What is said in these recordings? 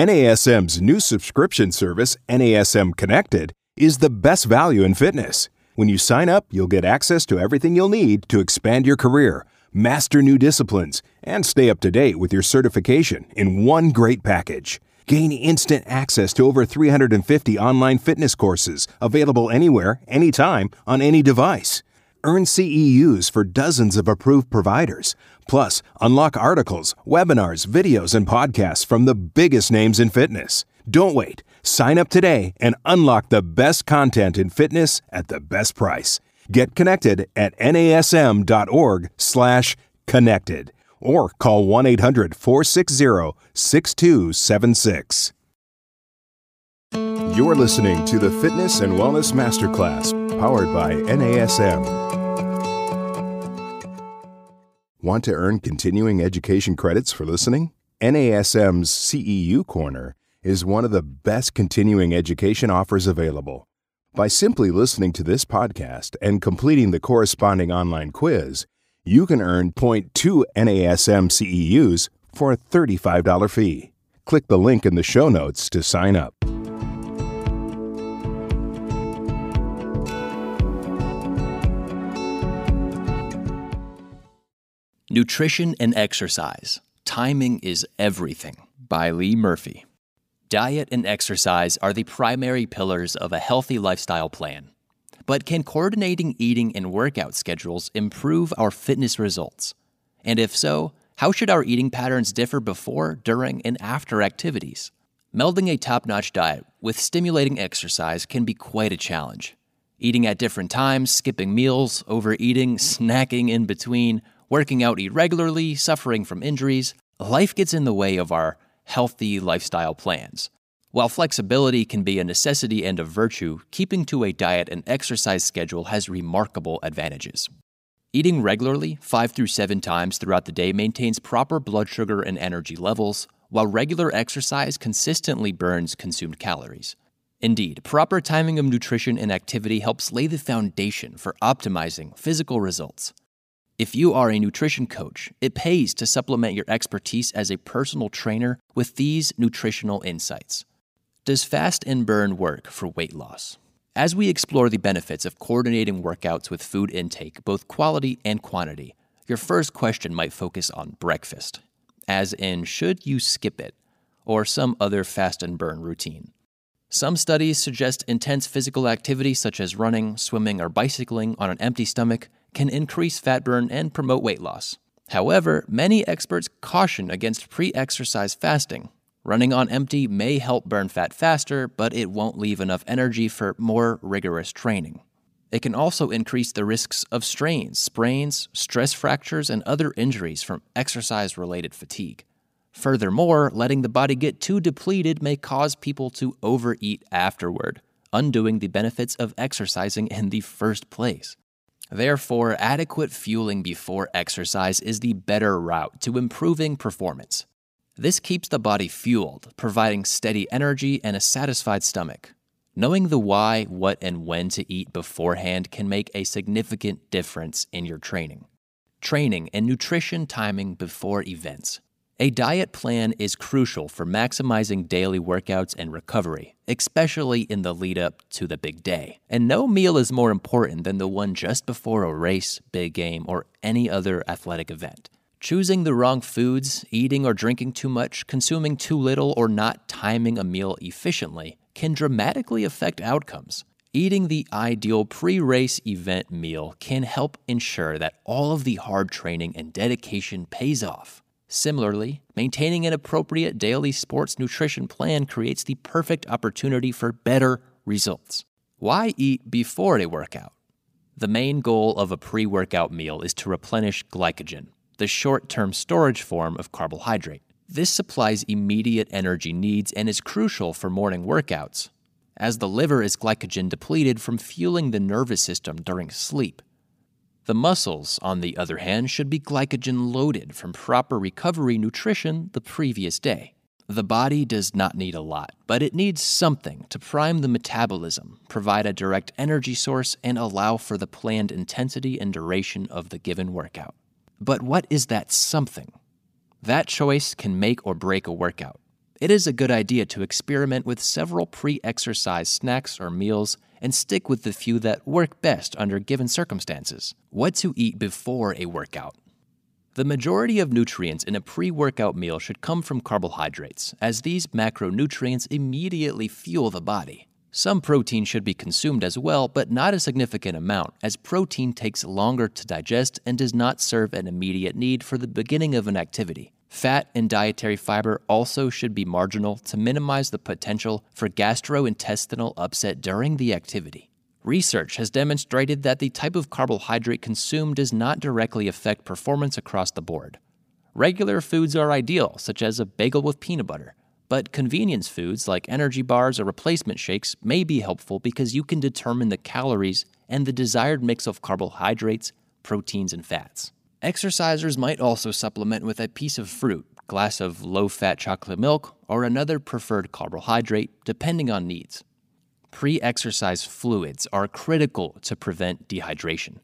NASM's new subscription service, NASM Connected, is the best value in fitness. When you sign up, you'll get access to everything you'll need to expand your career, master new disciplines, and stay up to date with your certification in one great package. Gain instant access to over 350 online fitness courses available anywhere, anytime, on any device. Earn CEUs for dozens of approved providers. Plus, unlock articles, webinars, videos, and podcasts from the biggest names in fitness. Don't wait. Sign up today and unlock the best content in fitness at the best price. Get connected at nasm.org/slash connected or call 1-800-460-6276. You're listening to the Fitness and Wellness Masterclass powered by NASM. Want to earn continuing education credits for listening? NASM's CEU Corner is one of the best continuing education offers available. By simply listening to this podcast and completing the corresponding online quiz, you can earn 0.2 NASM CEUs for a $35 fee. Click the link in the show notes to sign up. Nutrition and Exercise Timing is Everything by Lee Murphy. Diet and exercise are the primary pillars of a healthy lifestyle plan. But can coordinating eating and workout schedules improve our fitness results? And if so, how should our eating patterns differ before, during, and after activities? Melding a top notch diet with stimulating exercise can be quite a challenge. Eating at different times, skipping meals, overeating, snacking in between, working out irregularly, suffering from injuries, life gets in the way of our healthy lifestyle plans. While flexibility can be a necessity and a virtue, keeping to a diet and exercise schedule has remarkable advantages. Eating regularly, 5 through 7 times throughout the day, maintains proper blood sugar and energy levels, while regular exercise consistently burns consumed calories. Indeed, proper timing of nutrition and activity helps lay the foundation for optimizing physical results. If you are a nutrition coach, it pays to supplement your expertise as a personal trainer with these nutritional insights. Does fast and burn work for weight loss? As we explore the benefits of coordinating workouts with food intake, both quality and quantity, your first question might focus on breakfast, as in, should you skip it, or some other fast and burn routine. Some studies suggest intense physical activity such as running, swimming, or bicycling on an empty stomach can increase fat burn and promote weight loss. However, many experts caution against pre exercise fasting. Running on empty may help burn fat faster, but it won't leave enough energy for more rigorous training. It can also increase the risks of strains, sprains, stress fractures, and other injuries from exercise related fatigue. Furthermore, letting the body get too depleted may cause people to overeat afterward, undoing the benefits of exercising in the first place. Therefore, adequate fueling before exercise is the better route to improving performance. This keeps the body fueled, providing steady energy and a satisfied stomach. Knowing the why, what, and when to eat beforehand can make a significant difference in your training. Training and nutrition timing before events. A diet plan is crucial for maximizing daily workouts and recovery, especially in the lead up to the big day. And no meal is more important than the one just before a race, big game, or any other athletic event. Choosing the wrong foods, eating or drinking too much, consuming too little, or not timing a meal efficiently can dramatically affect outcomes. Eating the ideal pre race event meal can help ensure that all of the hard training and dedication pays off. Similarly, maintaining an appropriate daily sports nutrition plan creates the perfect opportunity for better results. Why eat before a workout? The main goal of a pre workout meal is to replenish glycogen, the short term storage form of carbohydrate. This supplies immediate energy needs and is crucial for morning workouts, as the liver is glycogen depleted from fueling the nervous system during sleep. The muscles, on the other hand, should be glycogen loaded from proper recovery nutrition the previous day. The body does not need a lot, but it needs something to prime the metabolism, provide a direct energy source, and allow for the planned intensity and duration of the given workout. But what is that something? That choice can make or break a workout. It is a good idea to experiment with several pre exercise snacks or meals and stick with the few that work best under given circumstances. What to eat before a workout. The majority of nutrients in a pre workout meal should come from carbohydrates, as these macronutrients immediately fuel the body. Some protein should be consumed as well, but not a significant amount, as protein takes longer to digest and does not serve an immediate need for the beginning of an activity. Fat and dietary fiber also should be marginal to minimize the potential for gastrointestinal upset during the activity. Research has demonstrated that the type of carbohydrate consumed does not directly affect performance across the board. Regular foods are ideal, such as a bagel with peanut butter, but convenience foods like energy bars or replacement shakes may be helpful because you can determine the calories and the desired mix of carbohydrates, proteins, and fats. Exercisers might also supplement with a piece of fruit, glass of low fat chocolate milk, or another preferred carbohydrate, depending on needs. Pre exercise fluids are critical to prevent dehydration.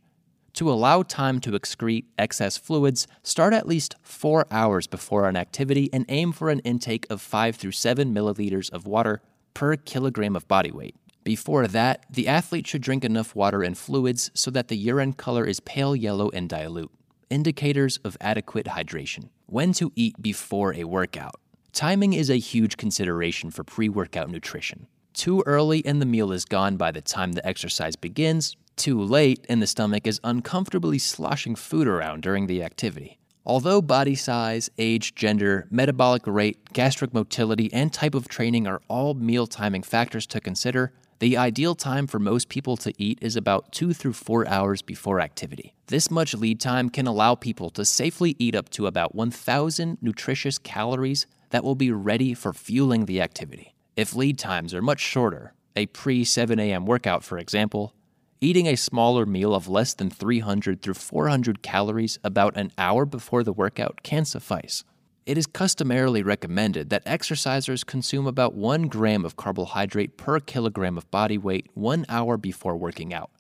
To allow time to excrete excess fluids, start at least four hours before an activity and aim for an intake of 5 through 7 milliliters of water per kilogram of body weight. Before that, the athlete should drink enough water and fluids so that the urine color is pale yellow and dilute, indicators of adequate hydration. When to eat before a workout. Timing is a huge consideration for pre workout nutrition. Too early and the meal is gone by the time the exercise begins. Too late and the stomach is uncomfortably sloshing food around during the activity. Although body size, age, gender, metabolic rate, gastric motility, and type of training are all meal timing factors to consider, the ideal time for most people to eat is about 2 through 4 hours before activity. This much lead time can allow people to safely eat up to about 1,000 nutritious calories that will be ready for fueling the activity. If lead times are much shorter, a pre 7 a.m. workout, for example, eating a smaller meal of less than 300 through 400 calories about an hour before the workout can suffice. It is customarily recommended that exercisers consume about 1 gram of carbohydrate per kilogram of body weight one hour before working out,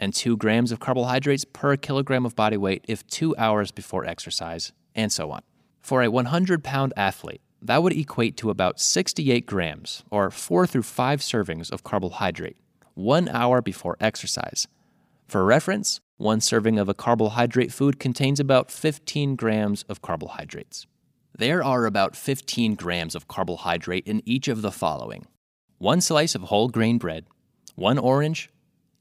and 2 grams of carbohydrates per kilogram of body weight if 2 hours before exercise, and so on. For a 100 pound athlete, that would equate to about 68 grams, or 4 through 5 servings of carbohydrate, one hour before exercise. For reference, one serving of a carbohydrate food contains about 15 grams of carbohydrates. There are about 15 grams of carbohydrate in each of the following one slice of whole grain bread, one orange,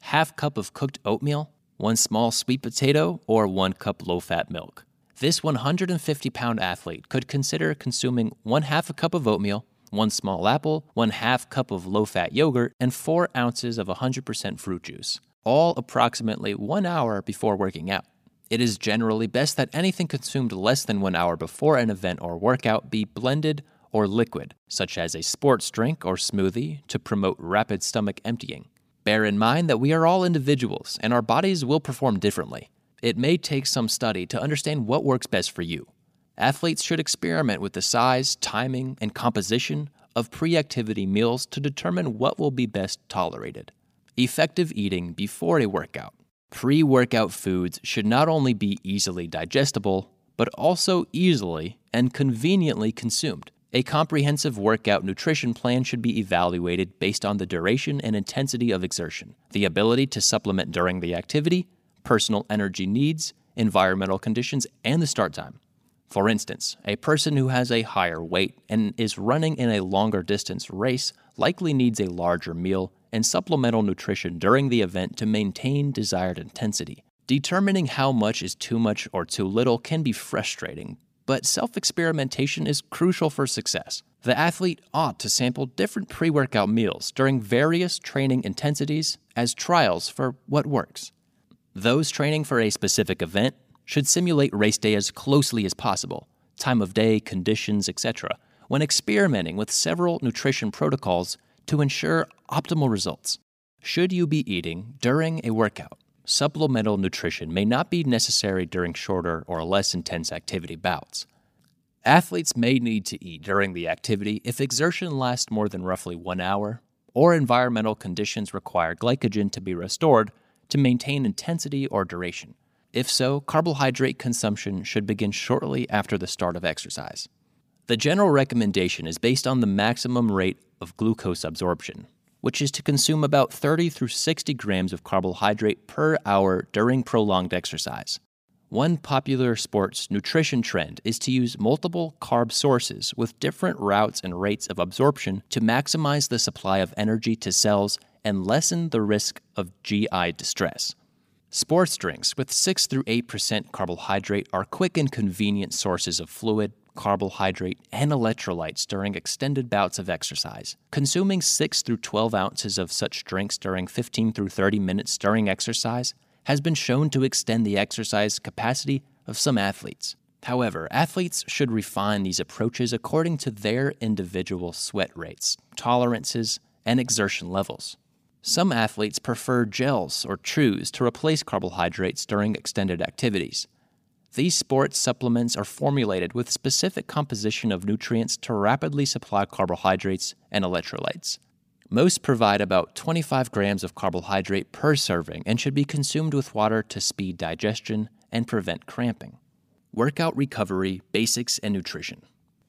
half cup of cooked oatmeal, one small sweet potato, or one cup low fat milk. This 150 pound athlete could consider consuming one half a cup of oatmeal, one small apple, one half cup of low fat yogurt, and four ounces of 100% fruit juice, all approximately one hour before working out. It is generally best that anything consumed less than one hour before an event or workout be blended or liquid, such as a sports drink or smoothie, to promote rapid stomach emptying. Bear in mind that we are all individuals and our bodies will perform differently it may take some study to understand what works best for you. Athletes should experiment with the size, timing, and composition of pre activity meals to determine what will be best tolerated. Effective eating before a workout. Pre workout foods should not only be easily digestible, but also easily and conveniently consumed. A comprehensive workout nutrition plan should be evaluated based on the duration and intensity of exertion, the ability to supplement during the activity, personal energy needs, environmental conditions, and the start time. For instance, a person who has a higher weight and is running in a longer distance race likely needs a larger meal and supplemental nutrition during the event to maintain desired intensity. Determining how much is too much or too little can be frustrating, but self experimentation is crucial for success. The athlete ought to sample different pre workout meals during various training intensities as trials for what works. Those training for a specific event should simulate race day as closely as possible, time of day, conditions, etc., when experimenting with several nutrition protocols to ensure optimal results. Should you be eating during a workout? Supplemental nutrition may not be necessary during shorter or less intense activity bouts. Athletes may need to eat during the activity if exertion lasts more than roughly one hour, or environmental conditions require glycogen to be restored to maintain intensity or duration. If so, carbohydrate consumption should begin shortly after the start of exercise. The general recommendation is based on the maximum rate of glucose absorption, which is to consume about 30 through 60 grams of carbohydrate per hour during prolonged exercise. One popular sports nutrition trend is to use multiple carb sources with different routes and rates of absorption to maximize the supply of energy to cells and lessen the risk of GI distress. Sports drinks with 6 through 8% carbohydrate are quick and convenient sources of fluid, carbohydrate, and electrolytes during extended bouts of exercise. Consuming 6 through 12 ounces of such drinks during 15 through 30 minutes during exercise has been shown to extend the exercise capacity of some athletes. However, athletes should refine these approaches according to their individual sweat rates, tolerances, and exertion levels. Some athletes prefer gels or chews to replace carbohydrates during extended activities. These sports supplements are formulated with specific composition of nutrients to rapidly supply carbohydrates and electrolytes. Most provide about 25 grams of carbohydrate per serving and should be consumed with water to speed digestion and prevent cramping. Workout recovery, basics, and nutrition.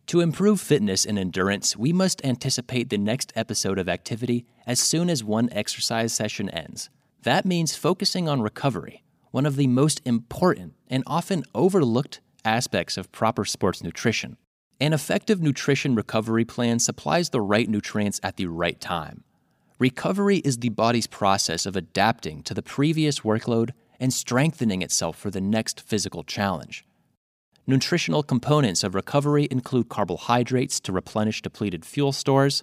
To improve fitness and endurance, we must anticipate the next episode of activity as soon as one exercise session ends. That means focusing on recovery, one of the most important and often overlooked aspects of proper sports nutrition. An effective nutrition recovery plan supplies the right nutrients at the right time. Recovery is the body's process of adapting to the previous workload and strengthening itself for the next physical challenge. Nutritional components of recovery include carbohydrates to replenish depleted fuel stores,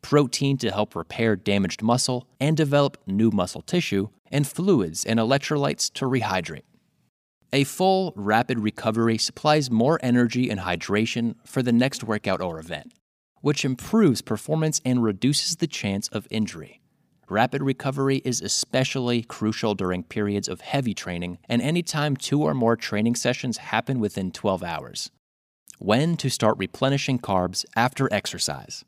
protein to help repair damaged muscle and develop new muscle tissue, and fluids and electrolytes to rehydrate. A full, rapid recovery supplies more energy and hydration for the next workout or event, which improves performance and reduces the chance of injury. Rapid recovery is especially crucial during periods of heavy training and anytime two or more training sessions happen within 12 hours. When to start replenishing carbs after exercise.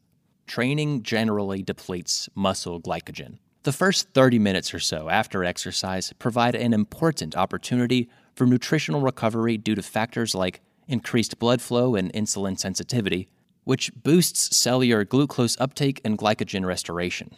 Training generally depletes muscle glycogen. The first 30 minutes or so after exercise provide an important opportunity for nutritional recovery due to factors like increased blood flow and insulin sensitivity, which boosts cellular glucose uptake and glycogen restoration.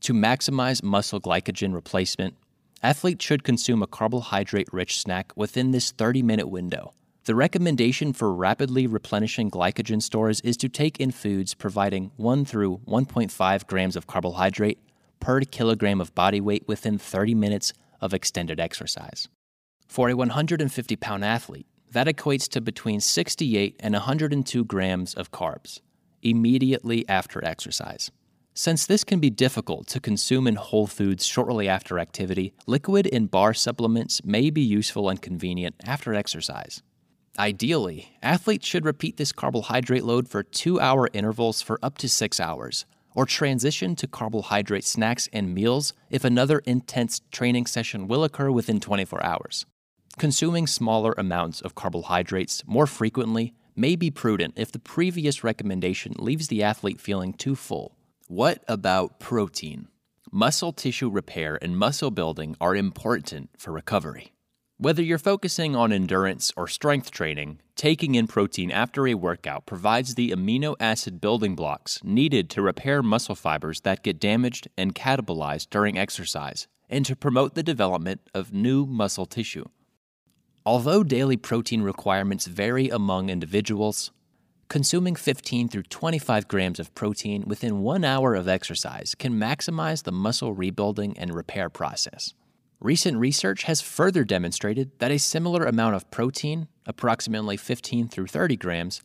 To maximize muscle glycogen replacement, athletes should consume a carbohydrate rich snack within this 30 minute window. The recommendation for rapidly replenishing glycogen stores is to take in foods providing 1 through 1.5 grams of carbohydrate per kilogram of body weight within 30 minutes of extended exercise. For a 150 pound athlete, that equates to between 68 and 102 grams of carbs immediately after exercise. Since this can be difficult to consume in whole foods shortly after activity, liquid and bar supplements may be useful and convenient after exercise. Ideally, athletes should repeat this carbohydrate load for two hour intervals for up to six hours, or transition to carbohydrate snacks and meals if another intense training session will occur within 24 hours. Consuming smaller amounts of carbohydrates more frequently may be prudent if the previous recommendation leaves the athlete feeling too full what about protein? Muscle tissue repair and muscle building are important for recovery. Whether you're focusing on endurance or strength training, taking in protein after a workout provides the amino acid building blocks needed to repair muscle fibers that get damaged and catabolized during exercise and to promote the development of new muscle tissue. Although daily protein requirements vary among individuals, Consuming 15 through 25 grams of protein within one hour of exercise can maximize the muscle rebuilding and repair process. Recent research has further demonstrated that a similar amount of protein, approximately 15 through 30 grams,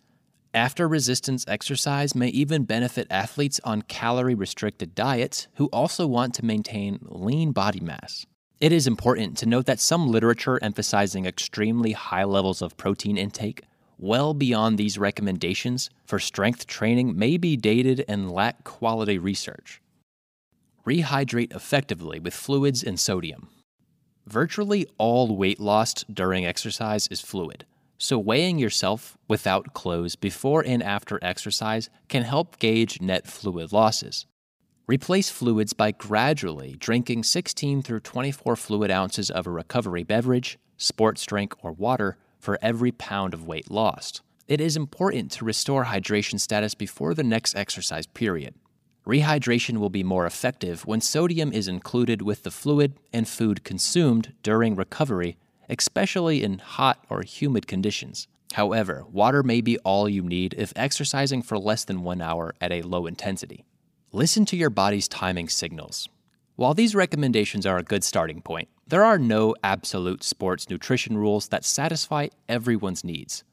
after resistance exercise may even benefit athletes on calorie restricted diets who also want to maintain lean body mass. It is important to note that some literature emphasizing extremely high levels of protein intake well beyond these recommendations for strength training may be dated and lack quality research. Rehydrate effectively with fluids and sodium. Virtually all weight lost during exercise is fluid, so weighing yourself without clothes before and after exercise can help gauge net fluid losses. Replace fluids by gradually drinking 16 through 24 fluid ounces of a recovery beverage, sports drink, or water for every pound of weight lost. it is important to restore hydration status before the next exercise period. Rehydration will be more effective when sodium is included with the fluid and food consumed during recovery, especially in hot or humid conditions. However, water may be all you need if exercising for less than one hour at a low intensity. Listen to your body's timing signals. While these recommendations are a good starting point, there are no absolute sports nutrition rules that satisfy everyone's needs.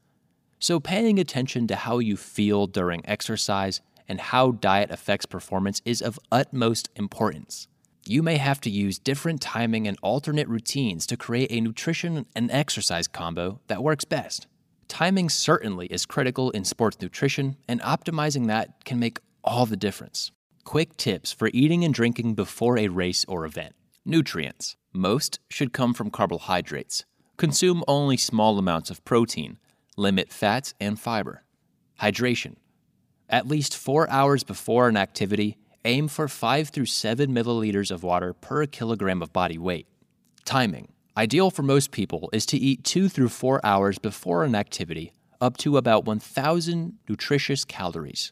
So, paying attention to how you feel during exercise and how diet affects performance is of utmost importance. You may have to use different timing and alternate routines to create a nutrition and exercise combo that works best. Timing certainly is critical in sports nutrition, and optimizing that can make all the difference. Quick tips for eating and drinking before a race or event. Nutrients. Most should come from carbohydrates. Consume only small amounts of protein. Limit fats and fiber. Hydration. At least four hours before an activity, aim for 5 through 7 milliliters of water per kilogram of body weight. Timing. Ideal for most people is to eat 2 through 4 hours before an activity, up to about 1,000 nutritious calories.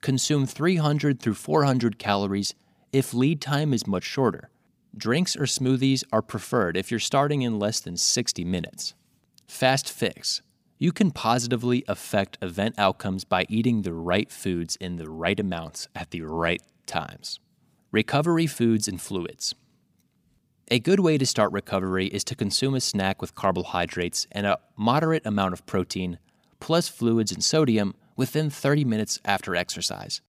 Consume 300 through 400 calories if lead time is much shorter. Drinks or smoothies are preferred if you're starting in less than 60 minutes. Fast fix. You can positively affect event outcomes by eating the right foods in the right amounts at the right times. Recovery foods and fluids. A good way to start recovery is to consume a snack with carbohydrates and a moderate amount of protein, plus fluids and sodium, within 30 minutes after exercise.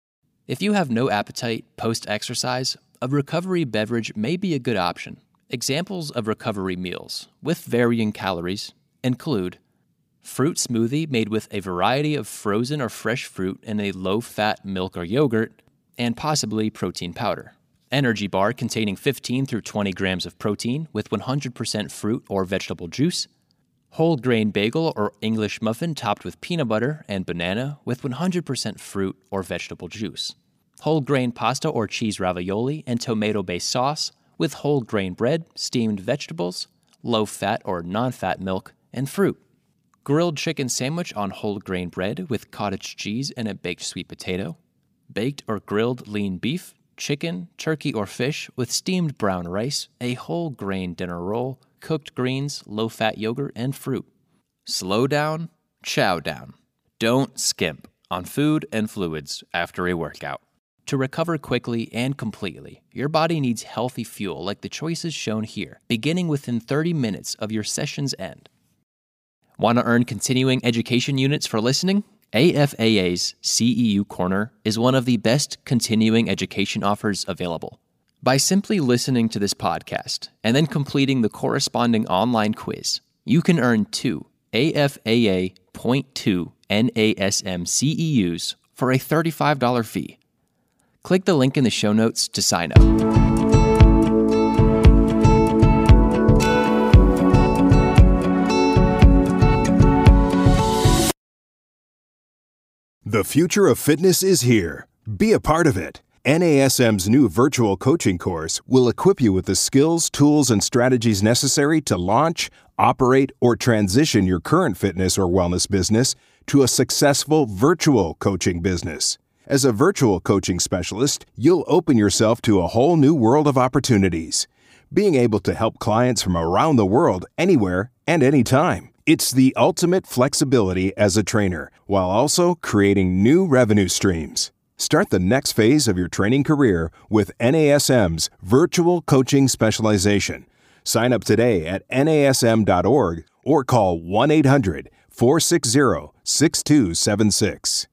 If you have no appetite post exercise, a recovery beverage may be a good option. Examples of recovery meals with varying calories include fruit smoothie made with a variety of frozen or fresh fruit and a low fat milk or yogurt, and possibly protein powder. Energy bar containing 15 through 20 grams of protein with 100% fruit or vegetable juice, whole grain bagel or English muffin topped with peanut butter and banana with 100% fruit or vegetable juice, whole grain pasta or cheese ravioli and tomato based sauce with whole grain bread, steamed vegetables, low fat or non fat milk, and fruit. Grilled chicken sandwich on whole grain bread with cottage cheese and a baked sweet potato. Baked or grilled lean beef, chicken, turkey, or fish with steamed brown rice, a whole grain dinner roll, cooked greens, low fat yogurt, and fruit. Slow down, chow down. Don't skimp on food and fluids after a workout. To recover quickly and completely, your body needs healthy fuel like the choices shown here, beginning within 30 minutes of your session's end. Want to earn continuing education units for listening? AFAA's CEU Corner is one of the best continuing education offers available. By simply listening to this podcast and then completing the corresponding online quiz, you can earn two AFAA Point 2 NASM CEUs for a $35 fee. Click the link in the show notes to sign up. The future of fitness is here. Be a part of it. NASM's new virtual coaching course will equip you with the skills, tools, and strategies necessary to launch, operate, or transition your current fitness or wellness business to a successful virtual coaching business. As a virtual coaching specialist, you'll open yourself to a whole new world of opportunities. Being able to help clients from around the world anywhere and anytime. It's the ultimate flexibility as a trainer while also creating new revenue streams. Start the next phase of your training career with NASM's virtual coaching specialization. Sign up today at nasm.org or call 1 800 460 6276.